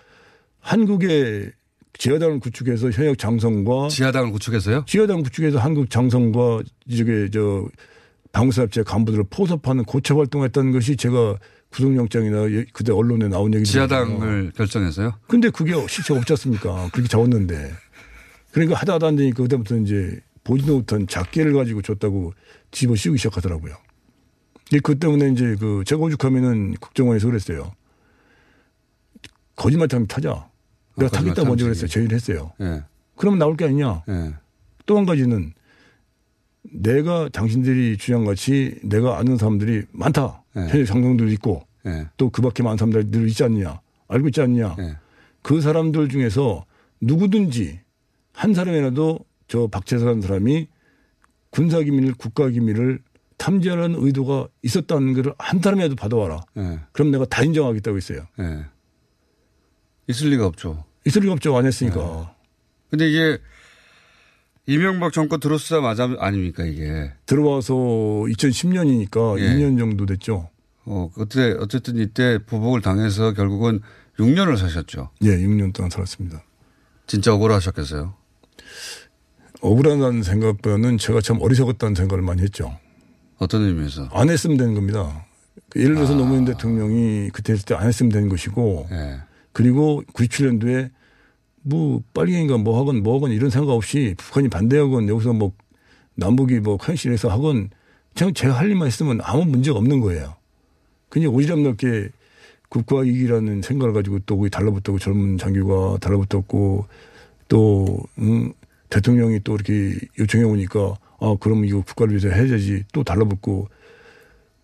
한국의 지하당을 구축해서 현역 장성과 지하당을 구축해서요? 지하당 구축해서 한국 장성과 이쪽에 저 방사업체 간부들을 포섭하는 고쳐 활동했다는 것이 제가 구속영장이나 예- 그때 언론에 나온 얘기 지하당을 결정해서요? 근데 그게 실체가 없지 않습니까? 그렇게 적었는데. 그러니까 하다 하다 안 되니까 그다음부터 이제 보지도 못한 작계를 가지고 줬다고 집어 씌우기 시작하더라고요. 예, 그 때문에 이제 그 제가 오죽하면은 국정원에서 그랬어요. 거짓말 타면 타자. 내가 아, 타겠다 먼저. 그랬어요. 제의를 했어요. 예. 그러면 나올 게 아니냐. 예. 또한 가지는 내가 당신들이 주장같이 내가 아는 사람들이 많다. 네. 현역 장성들도 있고 예. 또그 밖에 많은 사람들이 늘 있지 않느냐. 알고 있지 않느냐. 예. 그 사람들 중에서 누구든지 한 사람이라도 저 박재사라는 사람이 군사기밀, 국가기밀을 탐지하는 의도가 있었다는 것을 한 사람이라도 받아와라. 예. 그럼 내가 다 인정하겠다고 했어요. 예. 있을 리가 없죠. 있을 리가 없죠. 안 했으니까. 근데 이게 이명박 정권 들어서자마자 아닙니까 이게. 들어와서 2010년이니까 예. 2년 정도 됐죠. 어, 그때 어쨌든 이때 보복을 당해서 결국은 6년을 사셨죠. 예, 6년 동안 살았습니다. 진짜 억울하셨겠어요. 억울하다는 생각보다는 제가 참 어리석었다는 생각을 많이 했죠. 어떤 의미에서? 안 했으면 되는 겁니다. 그 예를 들어서 노무현 대통령이 그때 했을 때 안 했으면 되는 것이고 예. 그리고 97년도에 뭐 빨갱이가 뭐 하건 뭐 하건 이런 생각 없이 북한이 반대하건 여기서 뭐 남북이 뭐 컨실에서 하건 그냥 제가 할 일만 했으면 아무 문제가 없는 거예요. 그냥 오지랖 넓게 국가 이익이라는 생각을 가지고 또 거기 달라붙었고 젊은 장교가 달라붙었고 또 음, 대통령이 또 이렇게 요청해 오니까 아 그럼 이거 국가를 위해서 해야지 또 달라붙고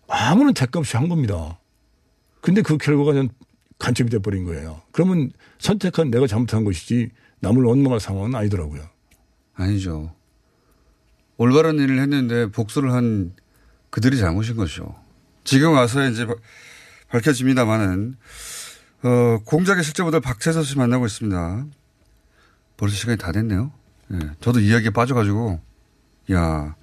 아무런 대가 없이 한 겁니다. 근데 그 결과가 그냥 간첩이 돼버린 거예요. 그러면 선택한 내가 잘못한 것이지 남을 원망할 상황은 아니더라고요. 아니죠. 올바른 일을 했는데 복수를 한 그들이 잘못인 거죠. 지금 와서 이제 바- 밝혀집니다만은 어, 공작의 실제보다 박채서 씨 만나고 있습니다. 벌써 시간이 다 됐네요. 예, 저도 이야기에 빠져가지고 야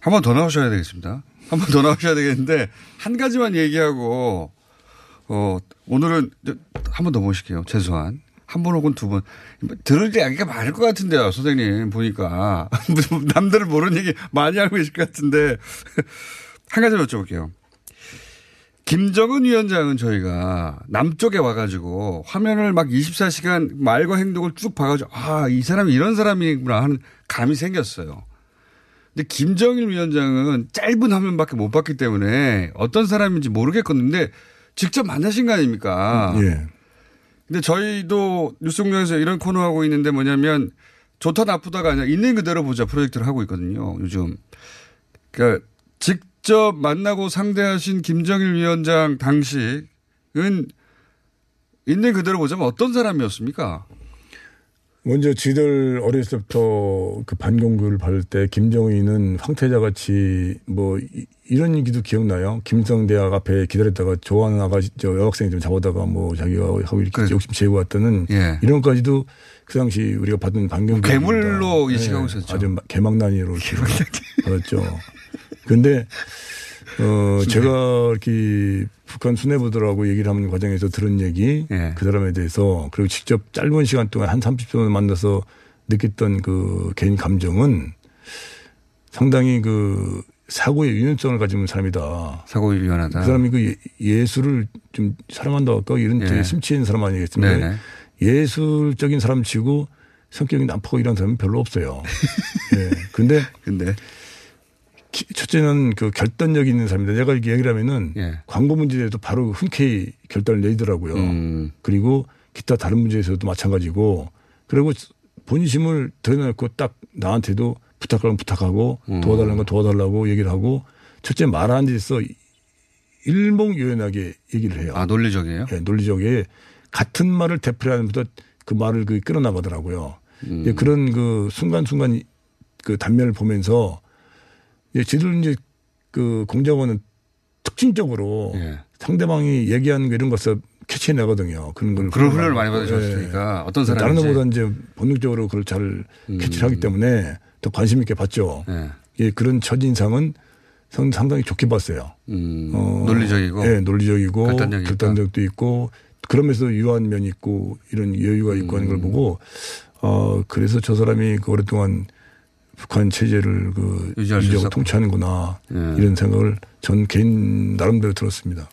한 번 더 나오셔야 되겠습니다. 한 번 더 나오셔야 되겠는데 한 가지만 얘기하고 어, 오늘은 한 번 더 모실게요. 최소한. 한 번 혹은 두 번. 들을 때 이야기가 많을 것 같은데요, 선생님. 보니까. 남들은 모르는 얘기 많이 알고 계실 것 같은데. 한 가지 여쭤볼게요. 김정은 위원장은 저희가 남쪽에 와가지고 화면을 막 24시간 말과 행동을 쭉 봐가지고 아, 이 사람이 이런 사람이구나 하는 감이 생겼어요. 근데 김정일 위원장은 짧은 화면밖에 못 봤기 때문에 어떤 사람인지 모르겠거든요. 근데 직접 만나신 거 아닙니까? 예. 근데 저희도 뉴스공장에서 이런 코너 하고 있는데 뭐냐면 좋다 나쁘다가 아니라 있는 그대로 보자 프로젝트를 하고 있거든요. 요즘. 그러니까 직접 만나고 상대하신 김정일 위원장 당시은 있는 그대로 보자면 어떤 사람이었습니까? 먼저 지들 어렸을 때부터 그 반공교를 받을 때 김정희는 황태자 같이 뭐 이, 런 얘기도 기억나요. 김성대학 앞에 기다렸다가 좋아하는 아가씨, 저 여학생이 좀 잡아다가 뭐 자기가 하고 이렇게 욕심 채우고 왔다는 예. 이런 것까지도 그 당시 우리가 받은 반경 괴물로 인식하고 있었죠. 아주 개망난이로 받았죠. 근데 어 제가 이렇게 북한 수뇌부들하고 얘기를 하는 과정에서 들은 얘기 예. 그 사람에 대해서 그리고 직접 짧은 시간 동안 한 30분 만나서 느꼈던 그 개인 감정은 상당히 그 사고의 유연성을 가진 사람이다. 사고에 유연하다. 그 사람이 그 예- 예술을 좀 사랑한다 할까 이런 예. 되게 심취 있는 사람 아니겠습니까? 네네. 예술적인 사람 치고 성격이 나쁘고 이런 사람은 별로 없어요. 예. 근데 근데 기- 첫째는 그 결단력 있는 사람입니다. 내가 이렇게 얘기를 하면은 예. 광고 문제에도 바로 흔쾌히 결단을 내더라고요. 음. 그리고 기타 다른 문제에서도 마찬가지고 그리고 본심을 드러내놓고 딱 나한테도 부탁하면 부탁하고 음. 도와달라는 건 도와달라고 얘기를 하고 첫째 말하는 데서 일목요연하게 얘기를 해요. 아 논리적이에요? 예, 논리적에 같은 말을 되풀이하는 것보다 그 말을 그 끌어나가더라고요. 음. 예, 그런 그 순간순간 그 단면을 보면서 예, 지들 이제 그 공작원은 특징적으로 예. 상대방이 얘기하는 거 이런 것을 캐치해 내거든요. 그런 걸. 그런 훈련을 많이 받으셨으니까 어떤 다른 사람인지. 것보다 이제 본능적으로 그걸 잘 음. 캐치를 하기 때문에 더 관심 있게 봤죠. 예. 예, 그런 첫 인상은 상- 상당히 좋게 봤어요. 음, 어, 논리적이고. 예, 논리적이고 결단력이 있다. 결단력도 있고 그러면서 유한 면이 있고 이런 여유가 있고 하는 걸 음. 보고 어 그래서 저 사람이 그 오랫동안 북한 체제를 그 유지할 수 유지하고. 통치하는구나 예. 이런 생각을 전 개인 나름대로 들었습니다.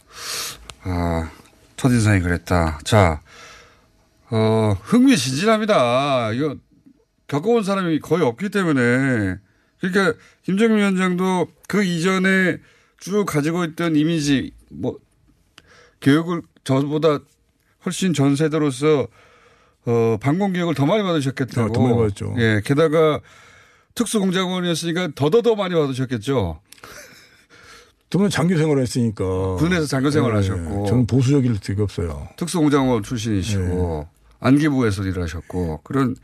아, 첫인상이 그랬다. 자, 어, 흥미진진합니다. 이거 겪어본 사람이 거의 없기 때문에. 그러니까 김정일 위원장도 그 이전에 쭉 가지고 있던 이미지, 뭐, 교육을 저보다 훨씬 전 세대로서 어, 방공 교육을 더 많이 받으셨겠다고. 아, 더 많이 받았죠. 예, 게다가 특수공작원이었으니까 더더더 많이 받으셨겠죠. 저는 장교 생활을 했으니까 군에서 장교 생활을 예, 하셨고. 저는 보수적일 되게 없어요. 특수공장원 출신이시고 안기부에서 일을 하셨고 그런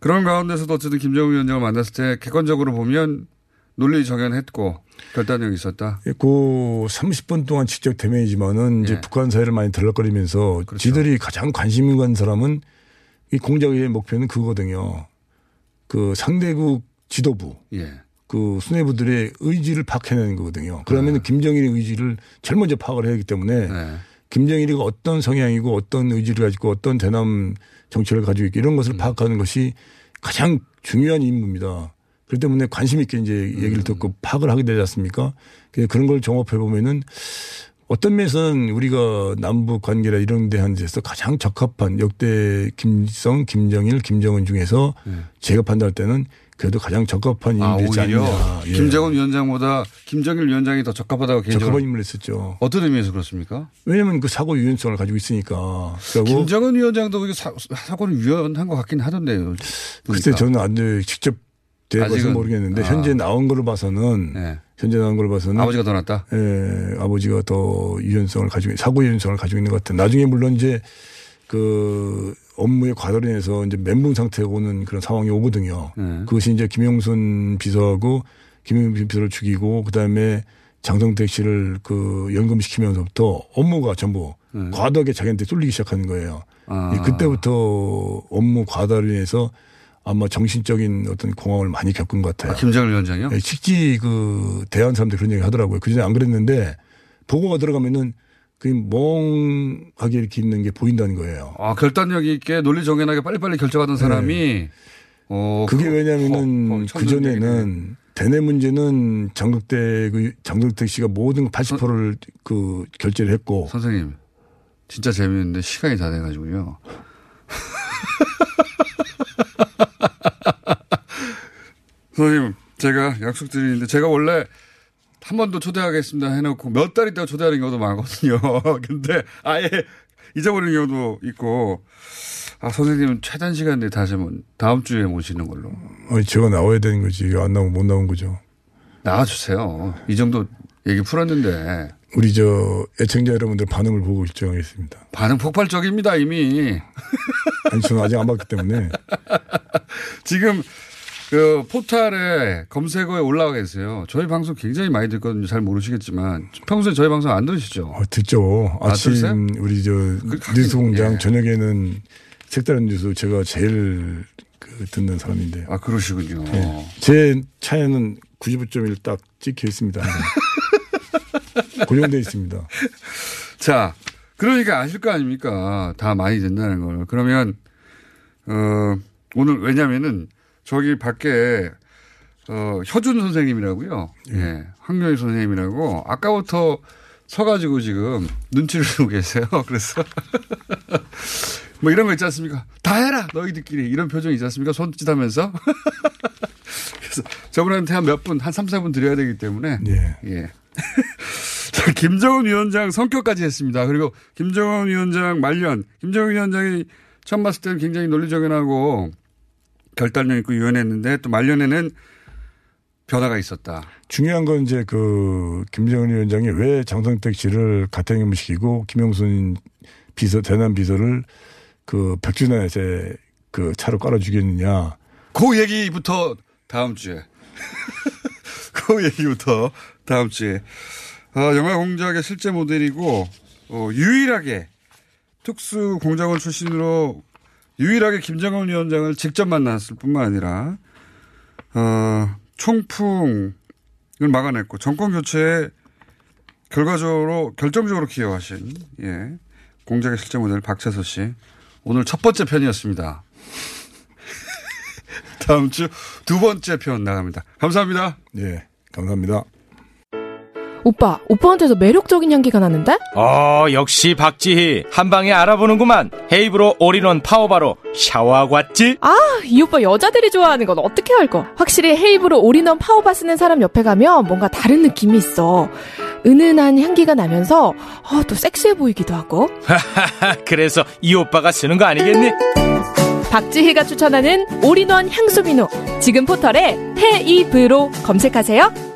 그런 가운데서도 어쨌든 김정은 위원장을 만났을 때 객관적으로 보면 논리 정연했고 결단력이 있었다. 그 30분 동안 직접 대면이지만은 이제 예. 북한 사회를 많이 들락거리면서 그렇죠. 지들이 가장 관심 있는 사람은 이 공작의 목표는 그거거든요. 그 상대국 지도부, 예. 그 수뇌부들의 의지를 파악해내는 거거든요. 그러면 네. 은 김정일의 의지를 제일 먼저 파악을 해야 하기 때문에 네. 김정일이가 어떤 성향이고 어떤 의지를 가지고 어떤 대남 정책을 가지고 있고 이런 것을 음. 파악하는 것이 가장 중요한 임무입니다. 그렇기 때문에 관심 있게 이제 음. 얘기를 듣고 파악을 하게 되지 않습니까? 그런 걸 종합해 보면은 어떤 면에서는 우리가 남북 관계나 이런 데 한 데서 가장 적합한 역대 김성, 김정일, 김정은 중에서 제가 판단할 때는 그래도 가장 적합한 네. 아, 인물이지 오히려 않느냐. 예. 김정은 위원장보다 김정일 위원장이 더 적합하다고 개인적으로 적합한 인물을 했었죠. 어떤 의미에서 그렇습니까? 왜냐하면 그 사고 유연성을 가지고 있으니까. 김정은 위원장도 사, 사고는 유연한 것 같긴 하던데요. 보니까. 저는 안 돼. 직접 아직은. 모르겠는데 아. 현재 나온 걸로 봐서는 네. 현재 나온 걸로 봐서는 아버지가 더 낫다. 예, 아버지가 더 유연성을 가지고 사고 유연성을 가지고 있는 것 같아요. 나중에 물론 이제 그 업무의 과도로 인해서 이제 멘붕 상태가 오는 그런 상황이 오거든요. 네. 그것이 이제 김영순 비서하고 김영순 비서를 죽이고 그다음에 장성택 씨를 그 연금시키면서부터 업무가 전부 과도하게 자기한테 쏠리기 시작하는 거예요. 네. 아. 이 그때부터 업무 과다로 인해서 아마 정신적인 어떤 공황을 많이 겪은 것 같아요. 아, 김정일 위원장이요? 예, 실제 그 대한 사람들 그런 얘기 하더라고요. 그 전에 안 그랬는데 보고가 들어가면은 그 멍하게 이렇게 있는 게 보인다는 거예요. 아, 결단력 있게 논리 정연하게 빨리빨리 결정하던 사람이 어, 그게 그- 왜냐면은 그 전에는 대내 문제는 장덕대 그 장덕택 씨가 모든 80%를 그 결제를 했고 선생님 진짜 재미있는데 시간이 다 돼가지고요. 선생님 제가 약속드리는데 제가 원래 한 번 더 초대하겠습니다 해놓고 몇 달 있다가 초대하는 경우도 많거든요. 근데 아예 잊어버리는 경우도 있고 아 선생님은 최단 시간 내에 다시 한번 다음 주에 모시는 걸로 아니 제가 나와야 되는 거지 안 나오면 못 나온 거죠. 나와주세요. 이 정도 얘기 풀었는데 우리 저 애청자 여러분들 반응을 보고 결정하겠습니다. 반응 폭발적입니다 이미. 아니 저는 아직 안 봤기 때문에 지금 그 포탈에 검색어에 올라와 계세요. 저희 방송 굉장히 많이 듣거든요. 잘 모르시겠지만 평소에 저희 방송 안 들으시죠? 어, 듣죠. 아, 아침 들으세요? 우리 저 그, 뉴스 공장 예. 저녁에는 색다른 뉴스 제가 제일 그 듣는 사람인데. 아 그러시군요. 예. 제 차에는 95.1 딱 찍혀 있습니다. 고정돼 있습니다. 자, 그러니까 아실 거 아닙니까? 다 많이 된다는 걸. 그러면 어 오늘 왜냐면은 저기 밖에 어, 효준 선생님이라고요. 예. 황교희 선생님이라고 아까부터 서가지고 지금 눈치를 주고 계세요. 그래서 뭐 이런 거 있지 않습니까? 다 해라 너희들끼리 이런 표정 있지 않습니까? 손짓 하면서. 그래서 저분한테 한 몇 분, 한 3, 4분 드려야 되기 때문에. 예. 예. 자, 김정은 위원장 성격까지 했습니다. 그리고 김정은 위원장 말년. 김정은 위원장이 처음 봤을 때는 굉장히 논리적연하고 결단력 있고 유연했는데 또 말년에는 변화가 있었다. 중요한 건 이제 그 김정은 위원장이 왜 장성택 씨를 가택연금 시키고 김영순 비서 대남 비서를 그 백준환에 그 차로 깔아 주겠느냐. 그 얘기부터 다음 주에. 그 얘기부터 다음 주에. 어, 영화 공작의 실제 모델이고 어, 유일하게 특수 공작원 출신으로 유일하게 김정은 위원장을 직접 만났을 뿐만 아니라 어, 총풍을 막아냈고 정권 교체에 결과적으로 결정적으로 기여하신 예, 공작의 실제 모델 박채서 씨 오늘 첫 번째 편이었습니다. 다음 주 두 번째 편 나갑니다. 감사합니다. 예, 감사합니다. 오빠, 오빠한테서 매력적인 향기가 나는데? 어, 역시 박지희. 한 방에 알아보는구만. 헤이브로 올인원 파워바로 샤워하고 왔지? 아, 이 오빠 여자들이 좋아하는 건 어떻게 알고? 확실히 헤이브로 올인원 샤워바 쓰는 사람 옆에 가면 뭔가 다른 느낌이 있어. 은은한 향기가 나면서 어, 또 섹시해 보이기도 하고. 그래서 이 오빠가 쓰는 거 아니겠니? 박지희가 추천하는 올인원 향수 비누. 지금 포털에 헤이브로 검색하세요.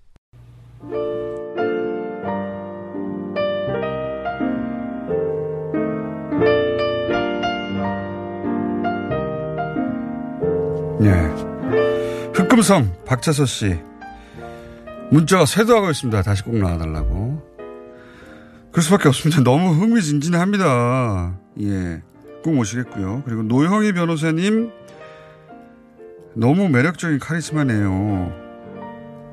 예. 흑금성 박채서 씨 문자가 쇄도하고 있습니다. 다시 꼭 나와달라고. 그럴 수밖에 없습니다. 너무 흥미진진합니다. 예. 꼭 모시겠고요. 그리고 노형희 변호사님 너무 매력적인 카리스마네요.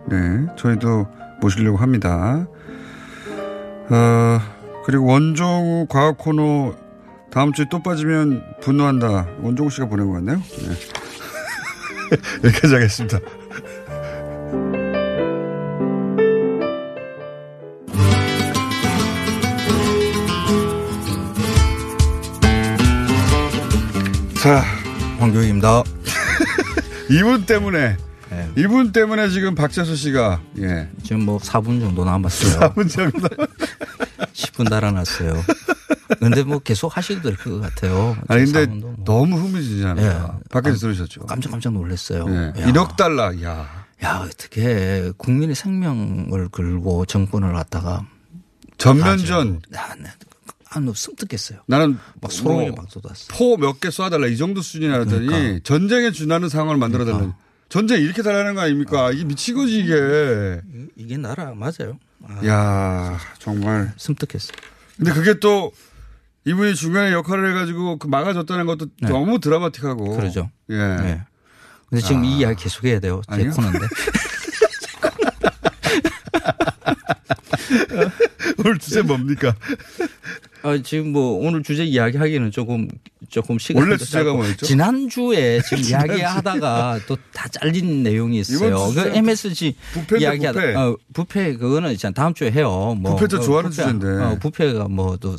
네. 저희도 모시려고 합니다. 어, 그리고 원종우 과학 코너 다음 주에 또 빠지면 분노한다. 원종우 씨가 보낸 것 같네요. 네. 여기까지 하겠습니다. 자, 황교익입니다. 이분 때문에 이분 때문에 지금 박재수 씨가 예. 지금 뭐 4분 정도 남았어요. 4분 정도. 10분 달아났어요. 근데 뭐 계속 하셔도 될 것 같아요. 아니 근데 뭐. 너무 흥미진진합니다. 예. 밖에서 깜- 들으셨죠? 깜짝 깜짝 놀랐어요. 예. 야. 1억 달러. 야. 야 어떻게 국민의 생명을 걸고 정권을 갖다가 전면전. 아, 너 승특했어요. 나는 막 소름이 뭐막 쏟았어. 포 몇 개 쏴달라 이 정도 수준이라 하더니 그러니까. 전쟁에 준하는 상황을 만들어 달라는 전쟁 이렇게 달라는 거 아닙니까? 이게 미친 거지 이게. 이게 나라 맞아요. 아, 야 정말 섬뜩했어. 근데 그게 또 이분이 중간에 역할을 해가지고 그 막아줬다는 것도 네. 너무 드라마틱하고. 그러죠. 예. 네. 근데 지금 아. 이 이야기 계속 해야 돼요. 제 아니요? 코너인데. 오늘 주제 뭡니까? 아, 지금 뭐 오늘 주제 이야기 하기는 조금 조금 시간 원래 주제가 뭐였죠? 지난주에 지금 지난주. 이야기하다가 또 다 잘린 내용이 있어요. 그 MSG 부패인데, 이야기하다 부패. 어, 부패 그거는 이제 다음 주에 해요. 뭐 부패 저 어, 좋아하는 부패, 주제인데. 어, 부패가 뭐 또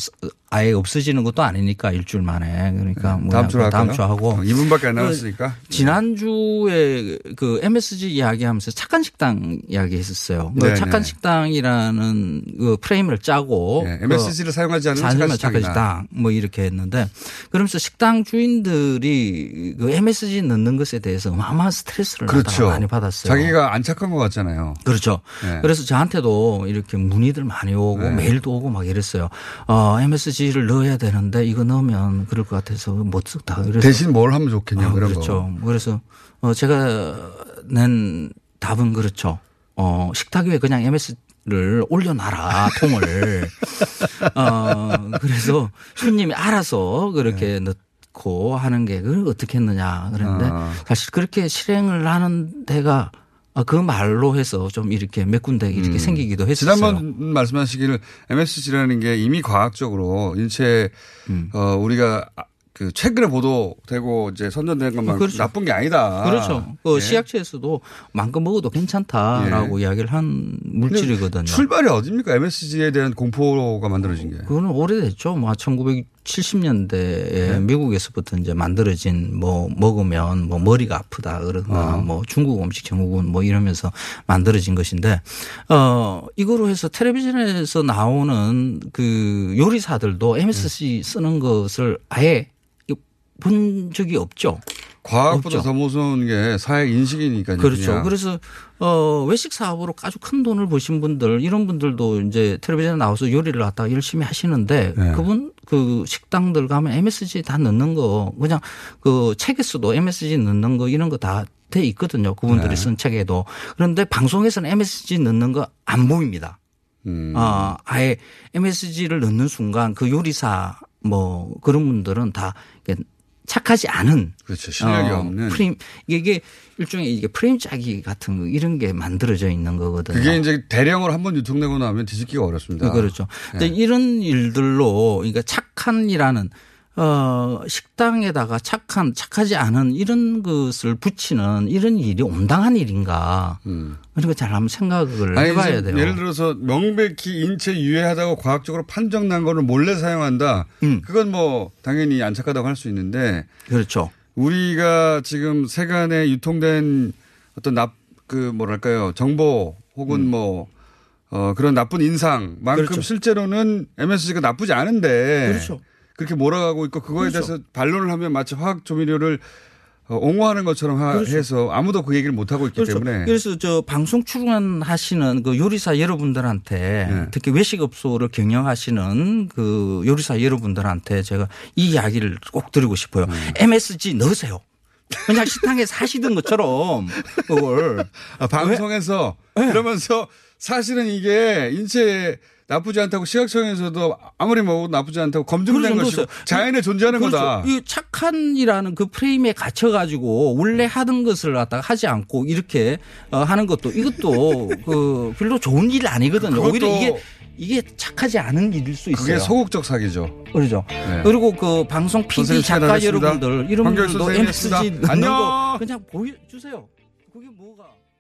아예 없어지는 것도 아니니까 일주일 만에 그러니까 뭐 네, 다음 주로 다음 할까요? 주 하고 어, 2분밖에 안그 남았으니까. 지난주에 그 MSG 이야기하면서 착한 식당 이야기했었어요. 그 네네. 착한 식당이라는 그 프레임을 짜고 네, MSG를 사용하지 않는 식당이다. 식당 뭐 이렇게 했는데 그러면서 식당 주인들이 그 MSG 넣는 것에 대해서 어마어마한 스트레스를 그렇죠. 많이 받았어요. 자기가 안 착한 것 같잖아요. 그렇죠. 네. 그래서 저한테도 이렇게 문의들 많이 오고 네. 메일도 오고 막 이랬어요. 어, MSG를 넣어야 되는데 이거 넣으면 그럴 것 같아서 못 썼다. 그래서 대신 뭘 하면 좋겠냐 아, 그런 그렇죠. 거. 그래서 어, 제가 낸 답은 그렇죠. 어, 식탁 위에 그냥 MS 를 올려놔라 통을. 어, 그래서 손님이 알아서 그렇게 넣고 하는 게 그걸 어떻게 했느냐 그랬는데 아. 사실 그렇게 실행을 하는 데가 아, 그 말로 해서 좀 이렇게 몇 군데 이렇게 음. 생기기도 했었어요. 지난번 말씀하시기를 MSG라는 게 이미 과학적으로 인체 음. 어 우리가 그 최근에 보도되고 이제 선전된 것만 그렇죠. 나쁜 게 아니다. 그렇죠. 그 예. 시약처에서도 만큼 먹어도 괜찮다라고 이야기를 한 물질이거든요. 출발이 어딥니까? MSG에 대한 공포가 만들어진 게. 그거는 오래됐죠. 뭐 1970년대에 미국에서부터 이제 만들어진 뭐 먹으면 뭐 머리가 아프다 그러거나 어. 뭐 중국 음식 증후군 뭐 이러면서 만들어진 것인데 어 이거로 해서 텔레비전에서 나오는 그 요리사들도 MSG 쓰는 것을 아예 본 적이 없죠. 과학보다. 더 무서운 게 사회 인식이니까요. 그렇죠. 그냥. 그래서 어 외식 사업으로 아주 큰 돈을 버신 분들 이런 분들도 이제 텔레비전에 나와서 요리를 갖다가 열심히 하시는데 네. 그분 그 식당들 가면 MSG 다 넣는 거 그냥 그 책에서도 MSG 넣는 거 이런 거다 돼 있거든요. 그분들이 네. 쓴 책에도 그런데 방송에서는 MSG 넣는 거 안 보입니다. 음. 아, 아예 MSG를 넣는 순간 그 요리사 뭐 그런 분들은 다 착하지 않은 그렇죠. 실력이 어, 없는. 프레임 이게, 일종의 이게 프레임 짜기 같은 거 이런 게 만들어져 있는 거거든요. 그게 이제 대량으로 한 번 유통되고 나면 뒤집기가 어렵습니다. 그렇죠. 근데 네. 이런 일들로 그러니까 착한이라는 어 식당에다가 착한 착하지 않은 이런 것을 붙이는 이런 일이 온당한 일인가? 그러니까 잘 한번 생각을 음. 아니, 해봐야 돼요. 예를 들어서 명백히 인체 유해하다고 과학적으로 판정난 거를 몰래 사용한다. 그건 뭐 당연히 안 착하다고 할 수 있는데. 그렇죠. 우리가 지금 세간에 유통된 어떤 납, 그 뭐랄까요. 정보 혹은 뭐 어, 그런 나쁜 인상만큼 음. 그렇죠. 실제로는 MSG가 나쁘지 않은데. 그렇죠. 그렇게 몰아가고 있고 그거에 그렇죠. 대해서 반론을 하면 마치 화학 조미료를 어, 옹호하는 것처럼 하- 그렇죠. 해서 아무도 그 얘기를 못 하고 있기 그렇죠. 때문에. 그래서 저 방송 출연하시는 그 요리사 여러분들한테 네. 특히 외식업소를 경영하시는 그 요리사 여러분들한테 제가 이 이야기를 꼭 드리고 싶어요. 음. MSG 넣으세요. 그냥 식당에서 하시던 것처럼 그걸 아, 방송에서 그러면서 사실은 이게 인체에 나쁘지 않다고 시각청에서도 아무리 먹어도 나쁘지 않다고 검증된. 것이고. 자연에 존재하는 그렇죠. 거다. 이 착한이라는 그 프레임에 갇혀 가지고 원래 하던 것을 갖다가 하지 않고 이렇게 어, 하는 것도 이것도 그 별로 좋은 일 아니거든요. 오히려 이게 이게 착하지 않은 일일 수 있어요. 그게 소극적 사기죠. 그렇죠. 네. 그리고 그 방송 PD 작가. 여러분들 이런 분들도. MSG 안녕. 거 그냥 보여주세요.